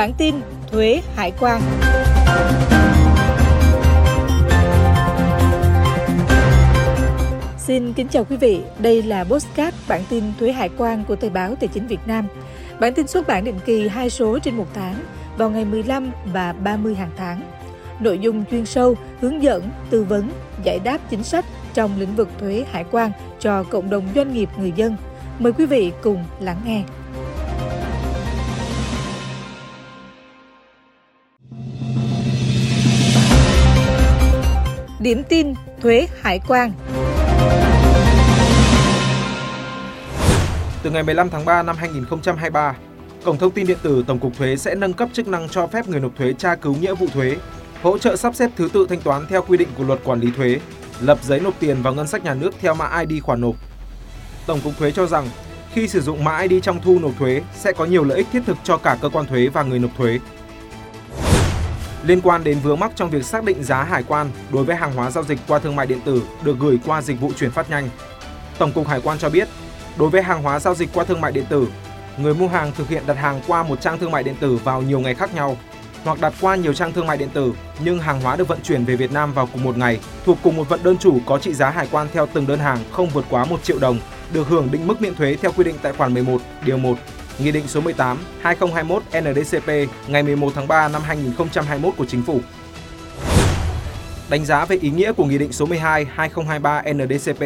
Bản tin thuế hải quan. Xin kính chào quý vị, đây là Postcard bản tin thuế hải quan của Thời báo Tài chính Việt Nam. Bản tin xuất bản định kỳ hai số trên một tháng vào ngày 15 và 30 hàng tháng. Nội dung chuyên sâu, hướng dẫn, tư vấn, giải đáp chính sách trong lĩnh vực thuế hải quan cho cộng đồng doanh nghiệp người dân. Mời quý vị cùng lắng nghe. Điểm tin thuế hải quan Từ ngày 15 tháng 3 năm 2023, Cổng thông tin điện tử Tổng cục Thuế sẽ nâng cấp chức năng cho phép người nộp thuế tra cứu nghĩa vụ thuế, hỗ trợ sắp xếp thứ tự thanh toán theo quy định của luật quản lý thuế, lập giấy nộp tiền vào ngân sách nhà nước theo mã ID khoản nộp. Tổng cục Thuế cho rằng khi sử dụng mã ID trong thu nộp thuế sẽ có nhiều lợi ích thiết thực cho cả cơ quan thuế và người nộp thuế. Liên quan đến vướng mắc trong việc xác định giá hải quan đối với hàng hóa giao dịch qua thương mại điện tử được gửi qua dịch vụ chuyển phát nhanh, Tổng cục Hải quan cho biết, đối với hàng hóa giao dịch qua thương mại điện tử, người mua hàng thực hiện đặt hàng qua một trang thương mại điện tử vào nhiều ngày khác nhau hoặc đặt qua nhiều trang thương mại điện tử nhưng hàng hóa được vận chuyển về Việt Nam vào cùng một ngày thuộc cùng một vận đơn chủ có trị giá hải quan theo từng đơn hàng không vượt quá 1 triệu đồng được hưởng định mức miễn thuế theo quy định tại khoản 11 điều 1 Nghị định số 18 2021 NDCP ngày 11 tháng 3 năm 2021 của Chính phủ. Đánh giá về ý nghĩa của Nghị định số 12 2023 NDCP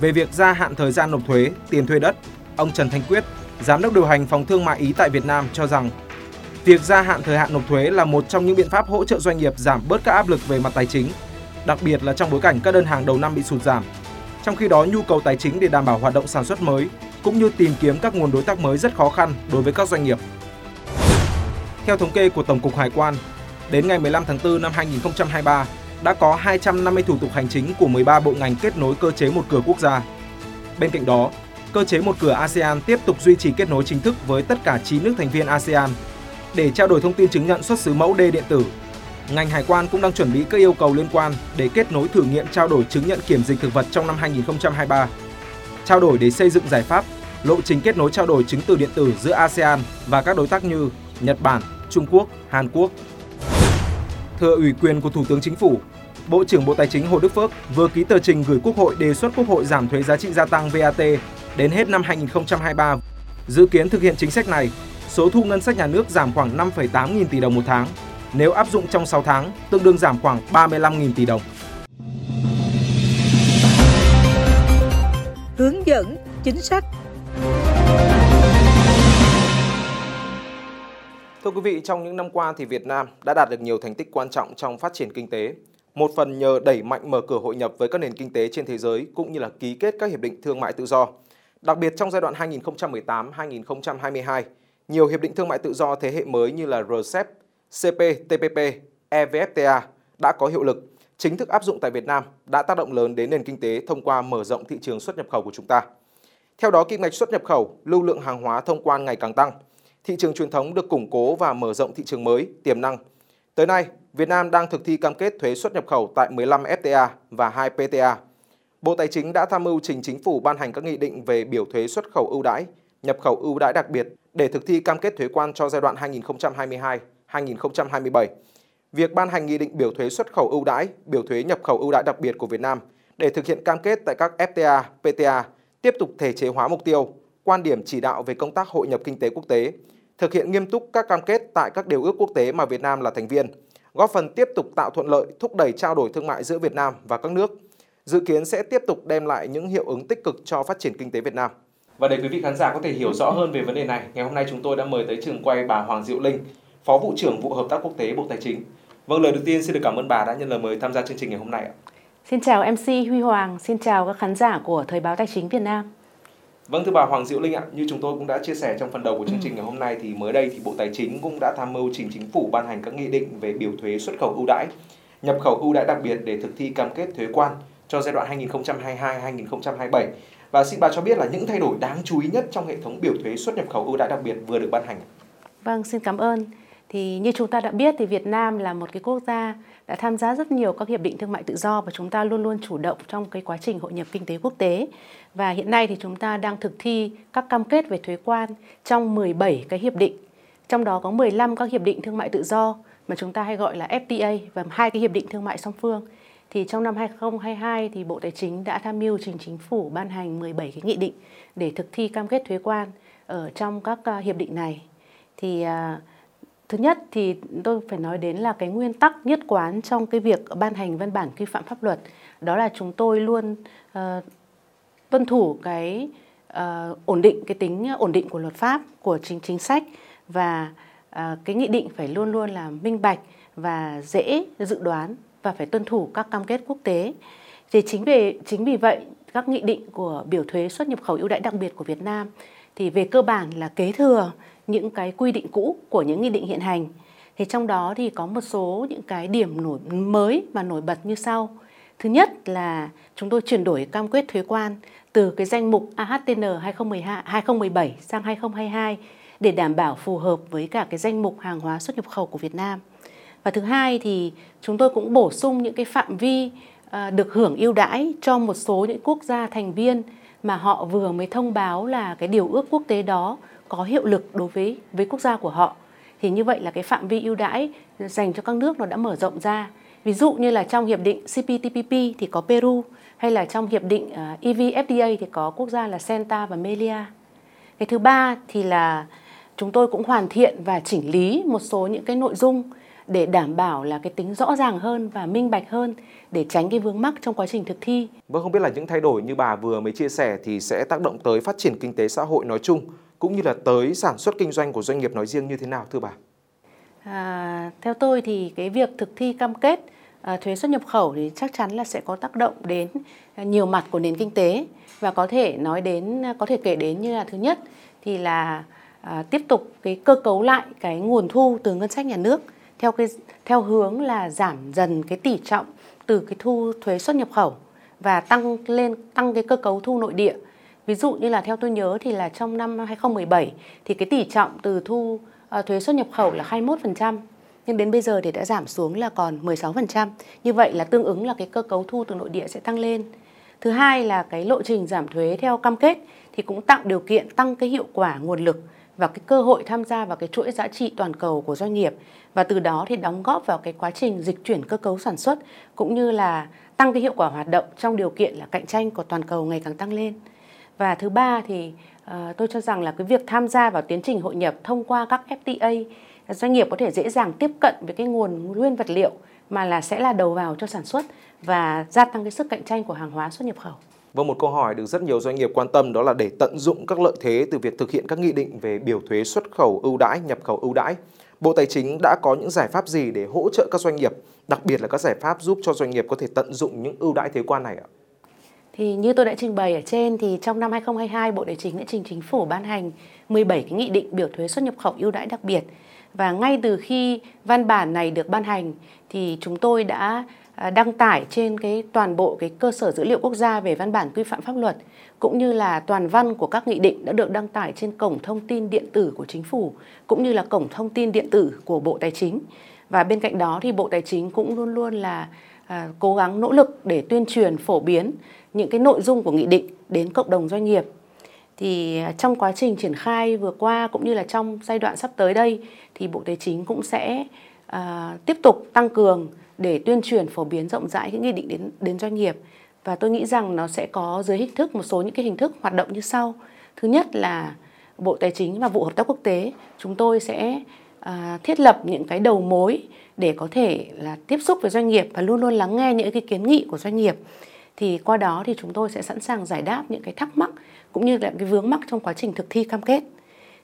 về việc gia hạn thời gian nộp thuế, tiền thuê đất, ông Trần Thanh Quyết, Giám đốc điều hành phòng thương mại Ý tại Việt Nam cho rằng việc gia hạn thời hạn nộp thuế là một trong những biện pháp hỗ trợ doanh nghiệp giảm bớt các áp lực về mặt tài chính, đặc biệt là trong bối cảnh các đơn hàng đầu năm bị sụt giảm. Trong khi đó, nhu cầu tài chính để đảm bảo hoạt động sản xuất mới cũng như tìm kiếm các nguồn đối tác mới rất khó khăn đối với các doanh nghiệp. Theo thống kê của Tổng cục Hải quan, đến ngày 15 tháng 4 năm 2023, đã có 250 thủ tục hành chính của 13 bộ ngành kết nối cơ chế một cửa quốc gia. Bên cạnh đó, cơ chế một cửa ASEAN tiếp tục duy trì kết nối chính thức với tất cả 9 nước thành viên ASEAN để trao đổi thông tin chứng nhận xuất xứ mẫu D điện tử. Ngành hải quan cũng đang chuẩn bị các yêu cầu liên quan để kết nối thử nghiệm trao đổi chứng nhận kiểm dịch thực vật trong năm 2023. Trao đổi để xây dựng giải pháp, lộ trình kết nối trao đổi chứng từ điện tử giữa ASEAN và các đối tác như Nhật Bản, Trung Quốc, Hàn Quốc. Thừa ủy quyền của Thủ tướng Chính phủ, Bộ trưởng Bộ Tài chính Hồ Đức Phước vừa ký tờ trình gửi Quốc hội đề xuất Quốc hội giảm thuế giá trị gia tăng VAT đến hết năm 2023. Dự kiến thực hiện chính sách này, số thu ngân sách nhà nước giảm khoảng 5,8 nghìn tỷ đồng một tháng. Nếu áp dụng trong 6 tháng, tương đương giảm khoảng 35 nghìn tỷ đồng. Hướng dẫn chính sách Thưa quý vị, trong những năm qua thì Việt Nam đã đạt được nhiều thành tích quan trọng trong phát triển kinh tế. Một phần nhờ đẩy mạnh mở cửa hội nhập với các nền kinh tế trên thế giới cũng như là ký kết các hiệp định thương mại tự do. Đặc biệt trong giai đoạn 2018-2022, nhiều hiệp định thương mại tự do thế hệ mới như là RCEP, CPTPP, EVFTA đã có hiệu lực, chính thức áp dụng tại Việt Nam đã tác động lớn đến nền kinh tế thông qua mở rộng thị trường xuất nhập khẩu của chúng ta. Theo đó, kim ngạch xuất nhập khẩu, lưu lượng hàng hóa thông quan ngày càng tăng. Thị trường truyền thống được củng cố và mở rộng thị trường mới, tiềm năng. Tới nay, Việt Nam đang thực thi cam kết thuế xuất nhập khẩu tại 15 FTA và 2 PTA. Bộ Tài chính đã tham mưu trình chính phủ ban hành các nghị định về biểu thuế xuất khẩu ưu đãi, nhập khẩu ưu đãi đặc biệt để thực thi cam kết thuế quan cho giai đoạn 2022-2027. Việc ban hành nghị định biểu thuế xuất khẩu ưu đãi, biểu thuế nhập khẩu ưu đãi đặc biệt của Việt Nam để thực hiện cam kết tại các FTA, PTA tiếp tục thể chế hóa mục tiêu, quan điểm chỉ đạo về công tác hội nhập kinh tế quốc tế, thực hiện nghiêm túc các cam kết tại các điều ước quốc tế mà Việt Nam là thành viên, góp phần tiếp tục tạo thuận lợi thúc đẩy trao đổi thương mại giữa Việt Nam và các nước. Dự kiến sẽ tiếp tục đem lại những hiệu ứng tích cực cho phát triển kinh tế Việt Nam. Và để quý vị khán giả có thể hiểu rõ hơn về vấn đề này, ngày hôm nay chúng tôi đã mời tới trường quay bà Hoàng Diệu Linh, Phó vụ trưởng vụ hợp tác quốc tế Bộ Tài chính. Vâng, lời đầu tiên xin được cảm ơn bà đã nhận lời mời tham gia chương trình ngày hôm nay ạ. Xin chào MC Huy Hoàng, xin chào các khán giả của Thời báo Tài chính Việt Nam. Vâng thưa bà Hoàng Diệu Linh ạ, như chúng tôi cũng đã chia sẻ trong phần đầu của chương trình ngày hôm nay thì mới đây thì Bộ Tài chính cũng đã tham mưu trình chính phủ ban hành các nghị định về biểu thuế xuất khẩu ưu đãi, nhập khẩu ưu đãi đặc biệt để thực thi cam kết thuế quan cho giai đoạn 2022-2027. Và xin bà cho biết là những thay đổi đáng chú ý nhất trong hệ thống biểu thuế xuất nhập khẩu ưu đãi đặc biệt vừa được ban hành. Vâng, xin cảm ơn. Thì như chúng ta đã biết thì Việt Nam là một cái quốc gia đã tham gia rất nhiều các hiệp định thương mại tự do và chúng ta luôn luôn chủ động trong cái quá trình hội nhập kinh tế quốc tế. Và hiện nay thì chúng ta đang thực thi các cam kết về thuế quan trong 17 cái hiệp định trong đó có 15 các hiệp định thương mại tự do mà chúng ta hay gọi là FTA và hai cái hiệp định thương mại song phương. Thì trong năm 2022 thì Bộ Tài chính đã tham mưu trình chính phủ ban hành 17 cái nghị định để thực thi cam kết thuế quan ở trong các à, hiệp định này. Thì uh, Thứ nhất thì tôi phải nói đến là cái nguyên tắc nhất quán trong cái việc ban hành văn bản quy phạm pháp luật đó là chúng tôi luôn uh, tuân thủ cái uh, ổn định cái tính ổn định của luật pháp của chính chính sách và uh, cái nghị định phải luôn luôn là minh bạch và dễ dự đoán và phải tuân thủ các cam kết quốc tế. Thì chính vì chính vì vậy các nghị định của biểu thuế xuất nhập khẩu ưu đãi đặc biệt của Việt Nam thì về cơ bản là kế thừa những cái quy định cũ của những nghị định hiện hành. Thì trong đó thì có một số những cái điểm nổi mới và nổi bật như sau. Thứ nhất là chúng tôi chuyển đổi cam kết thuế quan từ cái danh mục AHTN 2012, 2017 sang 2022 để đảm bảo phù hợp với cả cái danh mục hàng hóa xuất nhập khẩu của Việt Nam. Và thứ hai thì chúng tôi cũng bổ sung những cái phạm vi à, được hưởng ưu đãi cho một số những quốc gia thành viên mà họ vừa mới thông báo là cái điều ước quốc tế đó có hiệu lực đối với với quốc gia của họ. Thì như vậy là cái phạm vi ưu đãi dành cho các nước nó đã mở rộng ra. Ví dụ như là trong hiệp định CPTPP thì có Peru, hay là trong hiệp định à, EVFTA thì có quốc gia là Santa và Melia cái thứ ba thì là chúng tôi cũng hoàn thiện và chỉnh lý một số những cái nội dung để đảm bảo là cái tính rõ ràng hơn và minh bạch hơn để tránh cái vướng mắc trong quá trình thực thi. Vâng không biết là những thay đổi như bà vừa mới chia sẻ thì sẽ tác động tới phát triển kinh tế xã hội nói chung cũng như là tới sản xuất kinh doanh của doanh nghiệp nói riêng như thế nào thưa bà? À, theo tôi thì cái việc thực thi cam kết à, thuế xuất nhập khẩu thì chắc chắn là sẽ có tác động đến nhiều mặt của nền kinh tế và có thể nói đến có thể kể đến như là thứ nhất thì là à, tiếp tục cái cơ cấu lại cái nguồn thu từ ngân sách nhà nước theo cái theo hướng là giảm dần cái tỷ trọng từ cái thu thuế xuất nhập khẩu và tăng lên tăng cái cơ cấu thu nội địa Ví dụ như là theo tôi nhớ thì là trong năm 2017 thì cái tỷ trọng từ thu uh, thuế xuất nhập khẩu là 21%, nhưng đến bây giờ thì đã giảm xuống là còn 16%. Như vậy là tương ứng là cái cơ cấu thu từ nội địa sẽ tăng lên. Thứ hai là cái lộ trình giảm thuế theo cam kết thì cũng tạo điều kiện tăng cái hiệu quả nguồn lực và cái cơ hội tham gia vào cái chuỗi giá trị toàn cầu của doanh nghiệp và từ đó thì đóng góp vào cái quá trình dịch chuyển cơ cấu sản xuất cũng như là tăng cái hiệu quả hoạt động trong điều kiện là cạnh tranh của toàn cầu ngày càng tăng lên và thứ ba thì uh, tôi cho rằng là cái việc tham gia vào tiến trình hội nhập thông qua các FTA doanh nghiệp có thể dễ dàng tiếp cận với cái nguồn nguyên vật liệu mà là sẽ là đầu vào cho sản xuất và gia tăng cái sức cạnh tranh của hàng hóa xuất nhập khẩu. Vâng, một câu hỏi được rất nhiều doanh nghiệp quan tâm đó là để tận dụng các lợi thế từ việc thực hiện các nghị định về biểu thuế xuất khẩu ưu đãi, nhập khẩu ưu đãi. Bộ Tài chính đã có những giải pháp gì để hỗ trợ các doanh nghiệp, đặc biệt là các giải pháp giúp cho doanh nghiệp có thể tận dụng những ưu đãi thuế quan này ạ? Thì như tôi đã trình bày ở trên thì trong năm 2022 Bộ Tài chính đã trình chính phủ ban hành 17 cái nghị định biểu thuế xuất nhập khẩu ưu đãi đặc biệt. Và ngay từ khi văn bản này được ban hành thì chúng tôi đã À, đăng tải trên cái toàn bộ cái cơ sở dữ liệu quốc gia về văn bản quy phạm pháp luật cũng như là toàn văn của các nghị định đã được đăng tải trên cổng thông tin điện tử của chính phủ cũng như là cổng thông tin điện tử của Bộ Tài chính. Và bên cạnh đó thì Bộ Tài chính cũng luôn luôn là à, cố gắng nỗ lực để tuyên truyền phổ biến những cái nội dung của nghị định đến cộng đồng doanh nghiệp thì à, trong quá trình triển khai vừa qua cũng như là trong giai đoạn sắp tới đây thì Bộ Tài chính cũng sẽ à, tiếp tục tăng cường để tuyên truyền phổ biến rộng rãi cái nghị định đến đến doanh nghiệp. Và tôi nghĩ rằng nó sẽ có dưới hình thức một số những cái hình thức hoạt động như sau. Thứ nhất là Bộ Tài chính và vụ hợp tác quốc tế chúng tôi sẽ à, thiết lập những cái đầu mối để có thể là tiếp xúc với doanh nghiệp và luôn luôn lắng nghe những cái kiến nghị của doanh nghiệp. Thì qua đó thì chúng tôi sẽ sẵn sàng giải đáp những cái thắc mắc cũng như là cái vướng mắc trong quá trình thực thi cam kết.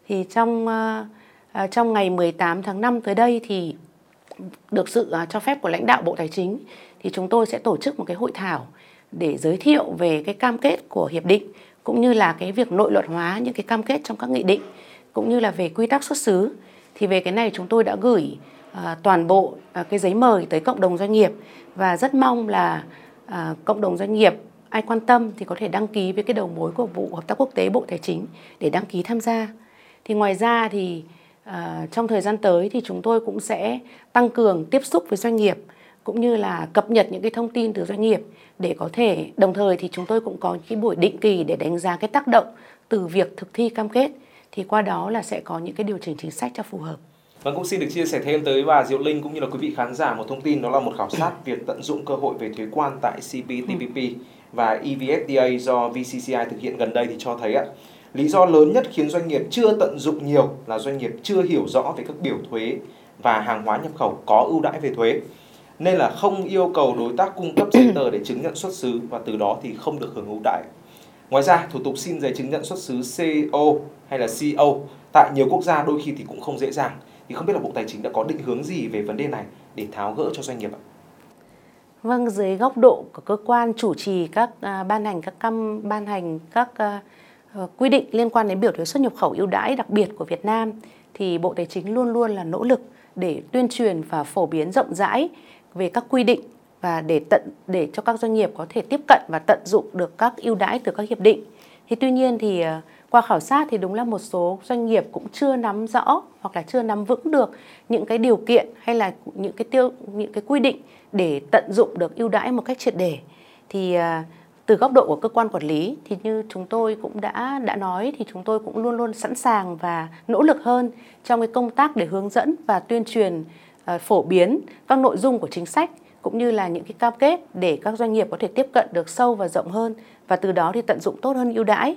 Thì trong à, à trong ngày 18 tháng 5 tới đây thì được sự à, cho phép của lãnh đạo Bộ Tài chính thì chúng tôi sẽ tổ chức một cái hội thảo để giới thiệu về cái cam kết của hiệp định cũng như là cái việc nội luật hóa những cái cam kết trong các nghị định cũng như là về quy tắc xuất xứ thì về cái này chúng tôi đã gửi à, toàn bộ à, cái giấy mời tới cộng đồng doanh nghiệp và rất mong là à, cộng đồng doanh nghiệp ai quan tâm thì có thể đăng ký với cái đầu mối của vụ hợp tác quốc tế Bộ Tài chính để đăng ký tham gia. Thì ngoài ra thì à, trong thời gian tới thì chúng tôi cũng sẽ tăng cường tiếp xúc với doanh nghiệp cũng như là cập nhật những cái thông tin từ doanh nghiệp để có thể đồng thời thì chúng tôi cũng có những cái buổi định kỳ để đánh giá cái tác động từ việc thực thi cam kết thì qua đó là sẽ có những cái điều chỉnh chính sách cho phù hợp. Vâng, cũng xin được chia sẻ thêm tới bà Diệu Linh cũng như là quý vị khán giả một thông tin đó là một khảo sát việc tận dụng cơ hội về thuế quan tại CPTPP và EVFTA do VCCI thực hiện gần đây thì cho thấy ạ, lý do lớn nhất khiến doanh nghiệp chưa tận dụng nhiều là doanh nghiệp chưa hiểu rõ về các biểu thuế và hàng hóa nhập khẩu có ưu đãi về thuế nên là không yêu cầu đối tác cung cấp giấy tờ để chứng nhận xuất xứ và từ đó thì không được hưởng ưu đãi. Ngoài ra, thủ tục xin giấy chứng nhận xuất xứ CO hay là CO tại nhiều quốc gia đôi khi thì cũng không dễ dàng. Thì không biết là Bộ Tài chính đã có định hướng gì về vấn đề này để tháo gỡ cho doanh nghiệp ạ? Vâng, dưới góc độ của cơ quan chủ trì các uh, ban hành các cam ban hành các uh, Ờ, quy định liên quan đến biểu thuế xuất nhập khẩu ưu đãi đặc biệt của Việt Nam thì Bộ Tài chính luôn luôn là nỗ lực để tuyên truyền và phổ biến rộng rãi về các quy định và để tận, để cho các doanh nghiệp có thể tiếp cận và tận dụng được các ưu đãi từ các hiệp định. Thì tuy nhiên thì ờ, qua khảo sát thì đúng là một số doanh nghiệp cũng chưa nắm rõ hoặc là chưa nắm vững được những cái điều kiện hay là những cái tiêu, những cái quy định để tận dụng được ưu đãi một cách triệt để. Thì ờ, từ góc độ của cơ quan quản lý thì như chúng tôi cũng đã đã nói thì chúng tôi cũng luôn luôn sẵn sàng và nỗ lực hơn trong cái công tác để hướng dẫn và tuyên truyền ờ, phổ biến các nội dung của chính sách cũng như là những cái cam kết để các doanh nghiệp có thể tiếp cận được sâu và rộng hơn và từ đó thì tận dụng tốt hơn ưu đãi.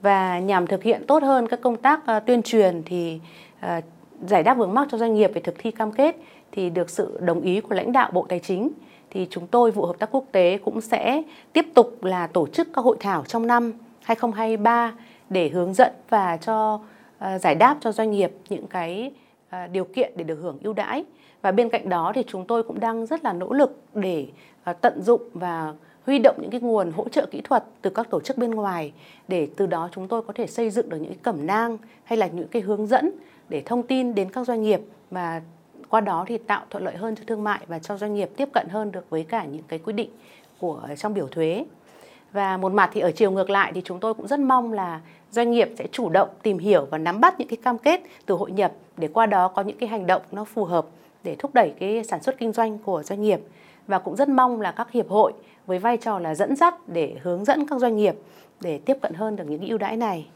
Và nhằm thực hiện tốt hơn các công tác ờ, tuyên truyền thì ờ, giải đáp vướng mắc cho doanh nghiệp về thực thi cam kết thì được sự đồng ý của lãnh đạo Bộ Tài chính thì chúng tôi vụ hợp tác quốc tế cũng sẽ tiếp tục là tổ chức các hội thảo trong năm 2023 để hướng dẫn và cho uh, giải đáp cho doanh nghiệp những cái uh, điều kiện để được hưởng ưu đãi. Và bên cạnh đó thì chúng tôi cũng đang rất là nỗ lực để uh, tận dụng và huy động những cái nguồn hỗ trợ kỹ thuật từ các tổ chức bên ngoài để từ đó chúng tôi có thể xây dựng được những cái cẩm nang hay là những cái hướng dẫn để thông tin đến các doanh nghiệp và qua đó thì tạo thuận lợi hơn cho thương mại và cho doanh nghiệp tiếp cận hơn được với cả những cái quy định của, trong biểu thuế. Và một mặt thì ở chiều ngược lại thì chúng tôi cũng rất mong là doanh nghiệp sẽ chủ động tìm hiểu và nắm bắt những cái cam kết từ hội nhập để qua đó có những cái hành động nó phù hợp để thúc đẩy cái sản xuất kinh doanh của doanh nghiệp và cũng rất mong là các hiệp hội với vai trò là dẫn dắt để hướng dẫn các doanh nghiệp để tiếp cận hơn được những ưu đãi này.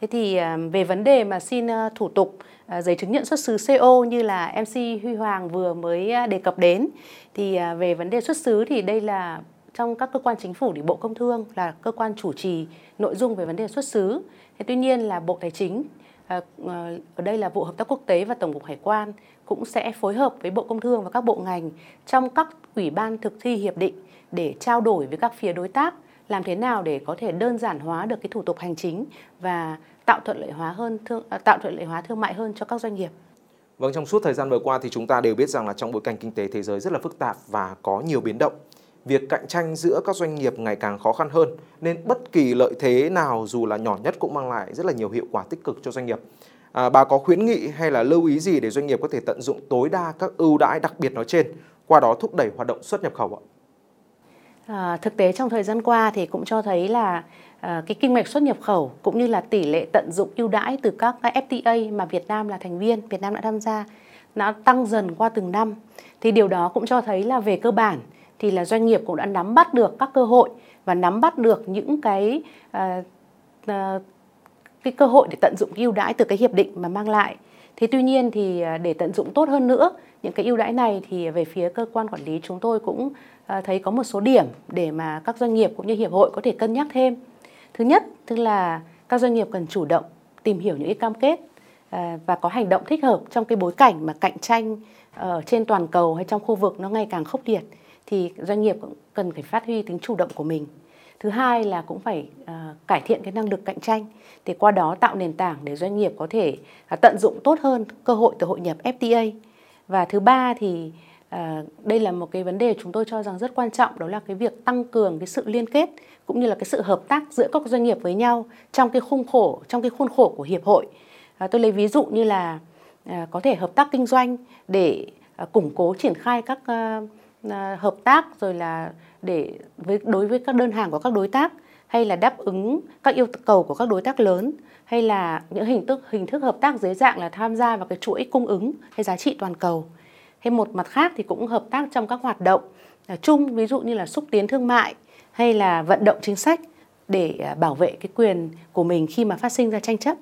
Thế thì ờ, về vấn đề mà xin ờ, thủ tục ờ, giấy chứng nhận xuất xứ CO như là MC Huy Hoàng vừa mới đề cập đến, thì về vấn đề xuất xứ thì đây là trong các cơ quan chính phủ thì Bộ Công Thương là cơ quan chủ trì nội dung về vấn đề xuất xứ. Thế tuy nhiên là Bộ Tài chính ở đây là Bộ Hợp tác Quốc tế và Tổng cục Hải quan cũng sẽ phối hợp với Bộ Công Thương và các bộ ngành trong các ủy ban thực thi hiệp định để trao đổi với các phía đối tác làm thế nào để có thể đơn giản hóa được cái thủ tục hành chính và tạo thuận lợi hóa hơn thương à, tạo thuận lợi hóa thương mại hơn cho các doanh nghiệp. Vâng, trong suốt thời gian vừa qua thì chúng ta đều biết rằng là trong bối cảnh kinh tế thế giới rất là phức tạp và có nhiều biến động. Việc cạnh tranh giữa các doanh nghiệp ngày càng khó khăn hơn nên bất kỳ lợi thế nào dù là nhỏ nhất cũng mang lại rất là nhiều hiệu quả tích cực cho doanh nghiệp. À, bà có khuyến nghị hay là lưu ý gì để doanh nghiệp có thể tận dụng tối đa các ưu đãi đặc biệt nói trên, qua đó thúc đẩy hoạt động xuất nhập khẩu ạ? À, thực tế trong thời gian qua thì cũng cho thấy là à, cái kinh mạch xuất nhập khẩu cũng như là tỷ lệ tận dụng ưu đãi từ các FTA mà Việt Nam là thành viên, Việt Nam đã tham gia nó tăng dần qua từng năm. Thì điều đó cũng cho thấy là về cơ bản thì là doanh nghiệp cũng đã nắm bắt được các cơ hội và nắm bắt được những cái à, à, cái cơ hội để tận dụng ưu đãi từ cái hiệp định mà mang lại. Thế tuy nhiên thì à, để tận dụng tốt hơn nữa những cái ưu đãi này thì về phía cơ quan quản lý chúng tôi cũng à, thấy có một số điểm để mà các doanh nghiệp cũng như hiệp hội có thể cân nhắc thêm. Thứ nhất, tức là các doanh nghiệp cần chủ động tìm hiểu những cái cam kết à, và có hành động thích hợp trong cái bối cảnh mà cạnh tranh ở trên toàn cầu hay trong khu vực nó ngày càng khốc liệt thì doanh nghiệp cũng cần phải phát huy tính chủ động của mình. Thứ hai là cũng phải uh, cải thiện cái năng lực cạnh tranh thì qua đó tạo nền tảng để doanh nghiệp có thể uh, tận dụng tốt hơn cơ hội từ hội nhập FTA. Và thứ ba thì À, đây là một cái vấn đề chúng tôi cho rằng rất quan trọng đó là cái việc tăng cường cái sự liên kết cũng như là cái sự hợp tác giữa các doanh nghiệp với nhau trong cái khung khổ trong cái khuôn khổ của hiệp hội à, tôi lấy ví dụ như là à, có thể hợp tác kinh doanh để à, củng cố triển khai các à, à, hợp tác rồi là để với, đối với các đơn hàng của các đối tác, hay là đáp ứng các yêu cầu của các đối tác lớn, hay là những hình thức hình thức hợp tác dưới dạng là tham gia vào cái chuỗi cung ứng hay giá trị toàn cầu. Hay một mặt khác thì cũng hợp tác trong các hoạt động à, chung, ví dụ như là xúc tiến thương mại, hay là vận động chính sách để à, bảo vệ cái quyền của mình khi mà phát sinh ra tranh chấp.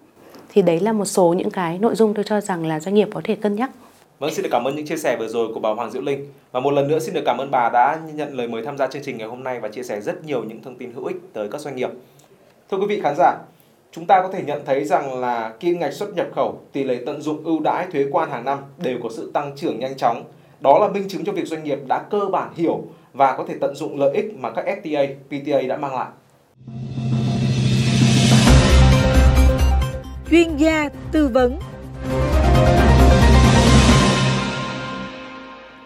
Thì đấy là một số những cái nội dung tôi cho rằng là doanh nghiệp có thể cân nhắc. Vâng, xin được cảm ơn những chia sẻ vừa rồi của bà Hoàng Diệu Linh. Và một lần nữa xin được cảm ơn bà đã nhận lời mời tham gia chương trình ngày hôm nay và chia sẻ rất nhiều những thông tin hữu ích tới các doanh nghiệp. Thưa quý vị khán giả, chúng ta có thể nhận thấy rằng là kim ngạch xuất nhập khẩu, tỷ lệ tận dụng ưu đãi thuế quan hàng năm đều có sự tăng trưởng nhanh chóng. Đó là minh chứng cho việc doanh nghiệp đã cơ bản hiểu và có thể tận dụng lợi ích mà các FTA, PTA đã mang lại. Chuyên gia tư vấn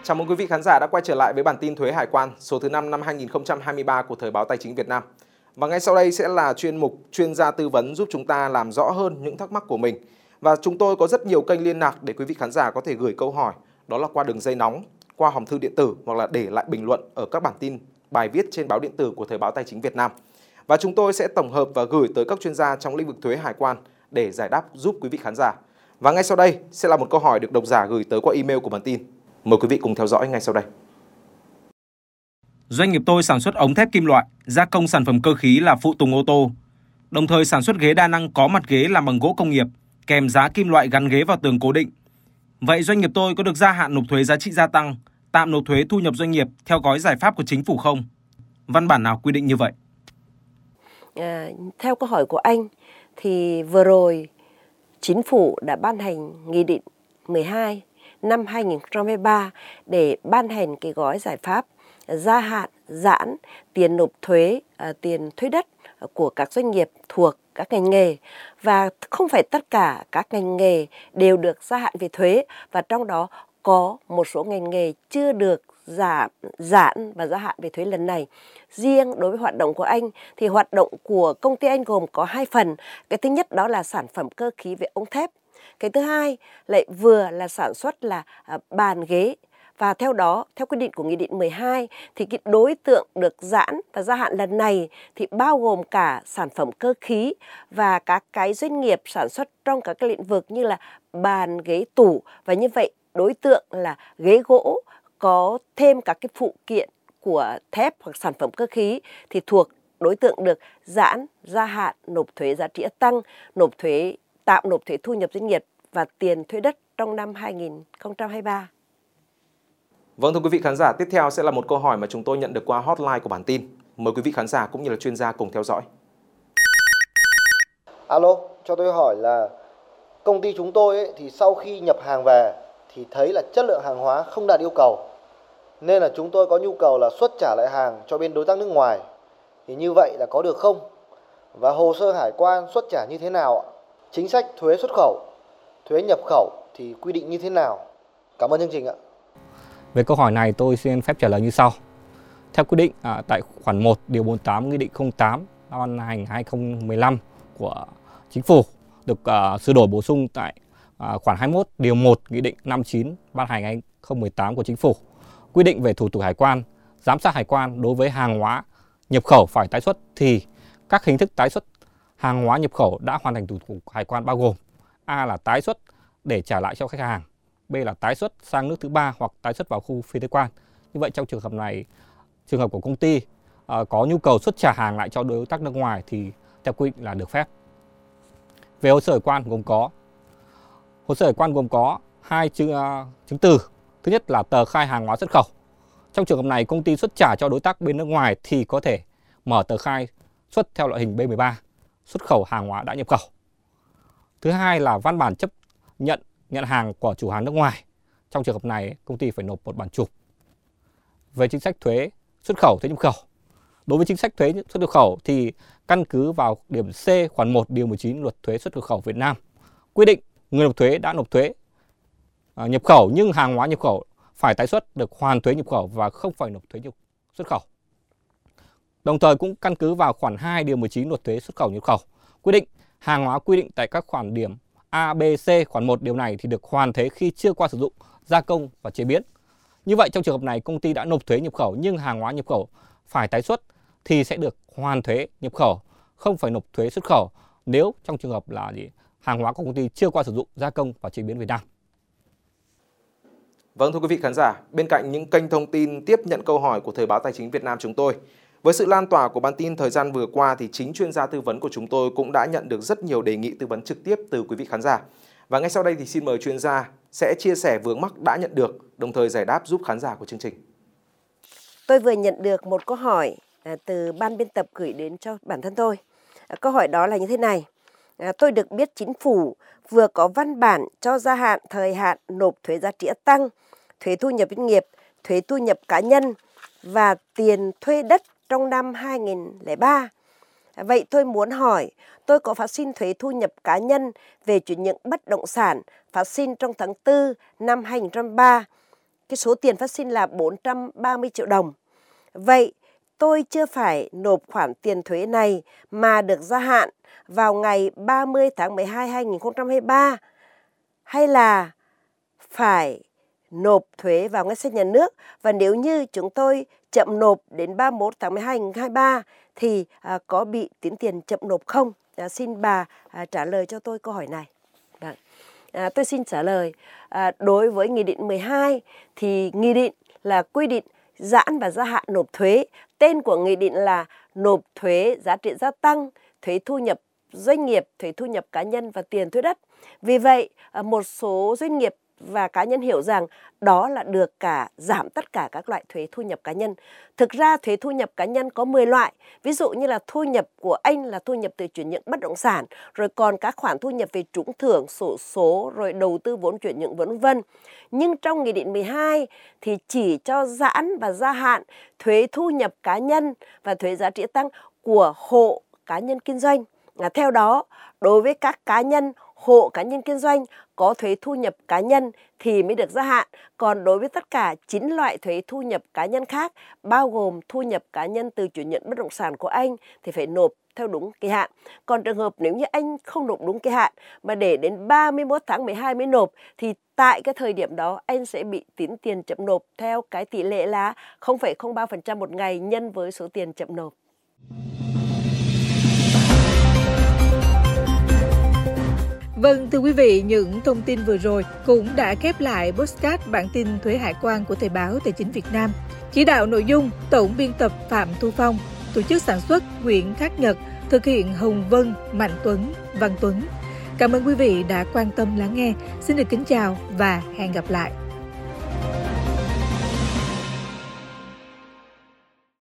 Chào mừng quý vị khán giả đã quay trở lại với bản tin thuế hải quan số thứ 5 năm 2023 của Thời báo Tài chính Việt Nam. Và ngay sau đây sẽ là chuyên mục chuyên gia tư vấn giúp chúng ta làm rõ hơn những thắc mắc của mình. Và chúng tôi có rất nhiều kênh liên lạc để quý vị khán giả có thể gửi câu hỏi, đó là qua đường dây nóng, qua hòm thư điện tử hoặc là để lại bình luận ở các bản tin, bài viết trên báo điện tử của Thời báo Tài chính Việt Nam. Và chúng tôi sẽ tổng hợp và gửi tới các chuyên gia trong lĩnh vực thuế hải quan để giải đáp giúp quý vị khán giả. Và ngay sau đây sẽ là một câu hỏi được độc giả gửi tới qua email của bản tin. Mời quý vị cùng theo dõi ngay sau đây. Doanh nghiệp tôi sản xuất ống thép kim loại, gia công sản phẩm cơ khí là phụ tùng ô tô, đồng thời sản xuất ghế đa năng có mặt ghế làm bằng gỗ công nghiệp, kèm giá kim loại gắn ghế vào tường cố định. Vậy doanh nghiệp tôi có được gia hạn nộp thuế giá trị gia tăng, tạm nộp thuế thu nhập doanh nghiệp theo gói giải pháp của chính phủ không? Văn bản nào quy định như vậy? À, theo câu hỏi của anh thì vừa rồi chính phủ đã ban hành nghị định 12 năm 2023 để ban hành cái gói giải pháp gia hạn giãn tiền nộp thuế à, tiền thuế đất của các doanh nghiệp thuộc các ngành nghề và không phải tất cả các ngành nghề đều được gia hạn về thuế và trong đó có một số ngành nghề chưa được giảm giãn và gia hạn về thuế lần này. Riêng đối với hoạt động của anh thì hoạt động của công ty anh gồm có hai phần. Cái thứ nhất đó là sản phẩm cơ khí về ống thép cái thứ hai lại vừa là sản xuất là à, bàn ghế. Và theo đó, theo quy định của Nghị định 12 thì cái đối tượng được giãn và gia hạn lần này thì bao gồm cả sản phẩm cơ khí và các cái doanh nghiệp sản xuất trong các cái lĩnh vực như là bàn, ghế, tủ. Và như vậy đối tượng là ghế gỗ có thêm các cái phụ kiện của thép hoặc sản phẩm cơ khí thì thuộc đối tượng được giãn, gia hạn, nộp thuế giá trị tăng, nộp thuế tạm nộp thuế thu nhập doanh nghiệp và tiền thuế đất trong năm 2023. Vâng thưa quý vị khán giả, tiếp theo sẽ là một câu hỏi mà chúng tôi nhận được qua hotline của bản tin. Mời quý vị khán giả cũng như là chuyên gia cùng theo dõi. Alo, cho tôi hỏi là công ty chúng tôi ấy, thì sau khi nhập hàng về thì thấy là chất lượng hàng hóa không đạt yêu cầu. Nên là chúng tôi có nhu cầu là xuất trả lại hàng cho bên đối tác nước ngoài. Thì như vậy là có được không? Và hồ sơ hải quan xuất trả như thế nào ạ? Chính sách thuế xuất khẩu, thuế nhập khẩu thì quy định như thế nào? Cảm ơn chương trình ạ. Về câu hỏi này tôi xin phép trả lời như sau. Theo quy định à, tại khoản 1 điều 48 Nghị định 08 năm ban hành 2015 của Chính phủ được à, sửa đổi bổ sung tại à, khoản 21 điều 1 Nghị định 59 ban hành 2018 của Chính phủ quy định về thủ tục hải quan, giám sát hải quan đối với hàng hóa nhập khẩu phải tái xuất thì các hình thức tái xuất hàng hóa nhập khẩu đã hoàn thành thủ tục hải quan bao gồm A là tái xuất để trả lại cho khách hàng, B là tái xuất sang nước thứ ba hoặc tái xuất vào khu phi thuế quan. Như vậy trong trường hợp này, trường hợp của công ty uh, có nhu cầu xuất trả hàng lại cho đối tác nước ngoài thì theo quy định là được phép. Về hồ sơ hải quan gồm có hồ sơ hải quan gồm có hai chứng, uh, ờ, chứng từ. Thứ nhất là tờ khai hàng hóa xuất khẩu. Trong trường hợp này công ty xuất trả cho đối tác bên nước ngoài thì có thể mở tờ khai xuất theo loại hình B13 xuất khẩu hàng hóa đã nhập khẩu. Thứ hai là văn bản chấp nhận nhận hàng của chủ hàng nước ngoài. Trong trường hợp này, công ty phải nộp một bản chụp. Về chính sách thuế xuất khẩu thuế nhập khẩu. Đối với chính sách thuế xuất nhập khẩu thì căn cứ vào điểm C khoản 1 điều 19 luật thuế xuất nhập khẩu Việt Nam quy định người nộp thuế đã nộp thuế à, nhập khẩu nhưng hàng hóa nhập khẩu phải tái xuất được hoàn thuế nhập khẩu và không phải nộp thuế nhập xuất khẩu. Đồng thời cũng căn cứ vào khoản 2 điều 19 luật thuế xuất khẩu nhập khẩu quy định hàng hóa quy định tại các khoản điểm A, B, C khoản 1 điều này thì được hoàn thuế khi chưa qua sử dụng, gia công và chế biến. Như vậy trong trường hợp này công ty đã nộp thuế nhập khẩu nhưng hàng hóa nhập khẩu phải tái xuất thì sẽ được hoàn thuế nhập khẩu, không phải nộp thuế xuất khẩu nếu trong trường hợp là gì hàng hóa của công ty chưa qua sử dụng, gia công và chế biến Việt Nam. Vâng thưa quý vị khán giả, bên cạnh những kênh thông tin tiếp nhận câu hỏi của Thời báo Tài chính Việt Nam chúng tôi, với sự lan tỏa của bản tin thời gian vừa qua thì chính chuyên gia tư vấn của chúng tôi cũng đã nhận được rất nhiều đề nghị tư vấn trực tiếp từ quý vị khán giả. Và ngay sau đây thì xin mời chuyên gia sẽ chia sẻ vướng mắc đã nhận được, đồng thời giải đáp giúp khán giả của chương trình. Tôi vừa nhận được một câu hỏi à, từ ban biên tập gửi đến cho bản thân tôi. À, câu hỏi đó là như thế này. À, tôi được biết chính phủ vừa có văn bản cho gia hạn thời hạn nộp thuế giá trị tăng, thuế thu nhập doanh nghiệp, thuế thu nhập cá nhân và tiền thuê đất trong năm 2003. Vậy tôi muốn hỏi, tôi có phát sinh thuế thu nhập cá nhân về chuyển nhượng bất động sản phát sinh trong tháng 4 năm 2003. Cái số tiền phát sinh là 430 triệu đồng. Vậy tôi chưa phải nộp khoản tiền thuế này mà được gia hạn vào ngày 30 tháng 12 2023 hay là phải nộp thuế vào ngân sách nhà nước và nếu như chúng tôi chậm nộp đến 31 tháng 12 2023 thì à, có bị tính tiền chậm nộp không? À, xin bà à, trả lời cho tôi câu hỏi này. Vâng. À, tôi xin trả lời. À, đối với Nghị định 12 thì Nghị định là quy định giãn và gia hạn nộp thuế. Tên của Nghị định là nộp thuế giá trị gia tăng, thuế thu nhập doanh nghiệp, thuế thu nhập cá nhân và tiền thuế đất. Vì vậy, à, một số doanh nghiệp và cá nhân hiểu rằng đó là được cả giảm tất cả các loại thuế thu nhập cá nhân. Thực ra thuế thu nhập cá nhân có 10 loại, ví dụ như là thu nhập của anh là thu nhập từ chuyển nhượng bất động sản, rồi còn các khoản thu nhập về trúng thưởng, sổ số, rồi đầu tư vốn chuyển nhượng vân vân. Nhưng trong Nghị định 12 thì chỉ cho giãn và gia hạn thuế thu nhập cá nhân và thuế giá trị tăng của hộ cá nhân kinh doanh. À, theo đó, đối với các cá nhân hộ cá nhân kinh doanh có thuế thu nhập cá nhân thì mới được gia hạn. Còn đối với tất cả 9 loại thuế thu nhập cá nhân khác, bao gồm thu nhập cá nhân từ chuyển nhận bất động sản của anh thì phải nộp theo đúng kỳ hạn. Còn trường hợp nếu như anh không nộp đúng kỳ hạn mà để đến 31 tháng 12 mới nộp thì tại cái thời điểm đó anh sẽ bị tính tiền chậm nộp theo cái tỷ lệ là 0,03% một ngày nhân với số tiền chậm nộp. Vâng, thưa quý vị, những thông tin vừa rồi cũng đã khép lại postcard bản tin thuế hải quan của Thời báo Tài chính Việt Nam. Chỉ đạo nội dung Tổng biên tập Phạm Thu Phong, tổ chức sản xuất Nguyễn Khắc Nhật, thực hiện Hồng Vân, Mạnh Tuấn, Văn Tuấn. Cảm ơn quý vị đã quan tâm lắng nghe. Xin được kính chào và hẹn gặp lại.